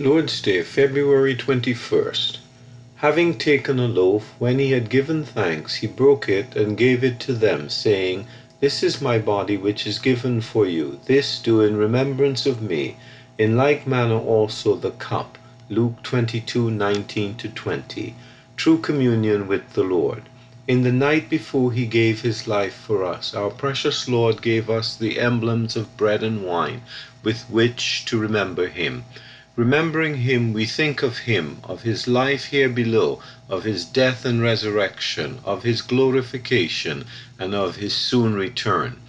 Lord's Day, February 21st. Having taken a loaf, when he had given thanks, he broke it and gave it to them, saying, This is my body which is given for you. This do in remembrance of me. In like manner also the cup. Luke 22 19 20. True communion with the Lord. In the night before he gave his life for us, our precious Lord gave us the emblems of bread and wine with which to remember him. Remembering him, we think of him, of his life here below, of his death and resurrection, of his glorification, and of his soon return.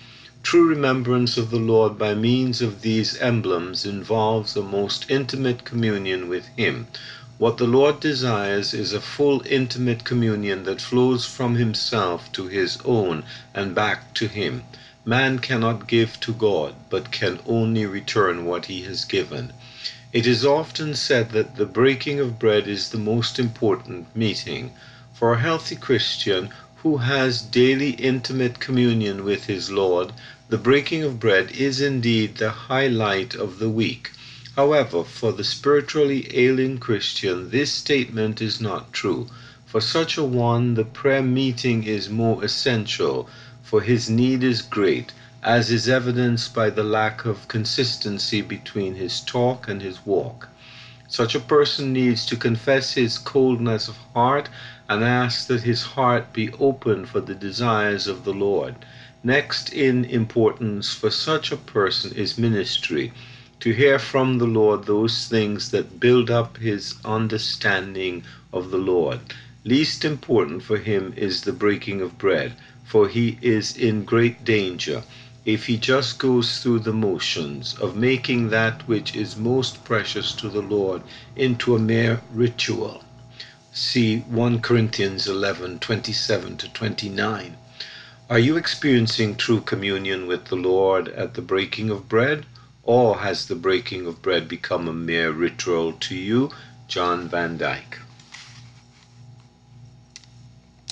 True remembrance of the Lord by means of these emblems involves a most intimate communion with him. What the Lord desires is a full intimate communion that flows from himself to his own and back to him. Man cannot give to God, but can only return what he has given. It is often said that the breaking of bread is the most important meeting. For a healthy Christian who has daily intimate communion with his Lord, the breaking of bread is indeed the highlight of the week. However, for the spiritually ailing Christian, this statement is not true. For such a one, the prayer meeting is more essential, for his need is great, as is evidenced by the lack of consistency between his talk and his walk. Such a person needs to confess his coldness of heart and ask that his heart be open for the desires of the Lord. Next in importance for such a person is ministry to hear from the Lord those things that build up his understanding of the Lord. Least important for him is the breaking of bread, for he is in great danger if he just goes through the motions of making that which is most precious to the Lord into a mere ritual. See 1 Corinthians 11 27 to 29. Are you experiencing true communion with the Lord at the breaking of bread? Or has the breaking of bread become a mere ritual to you? John Van Dyke.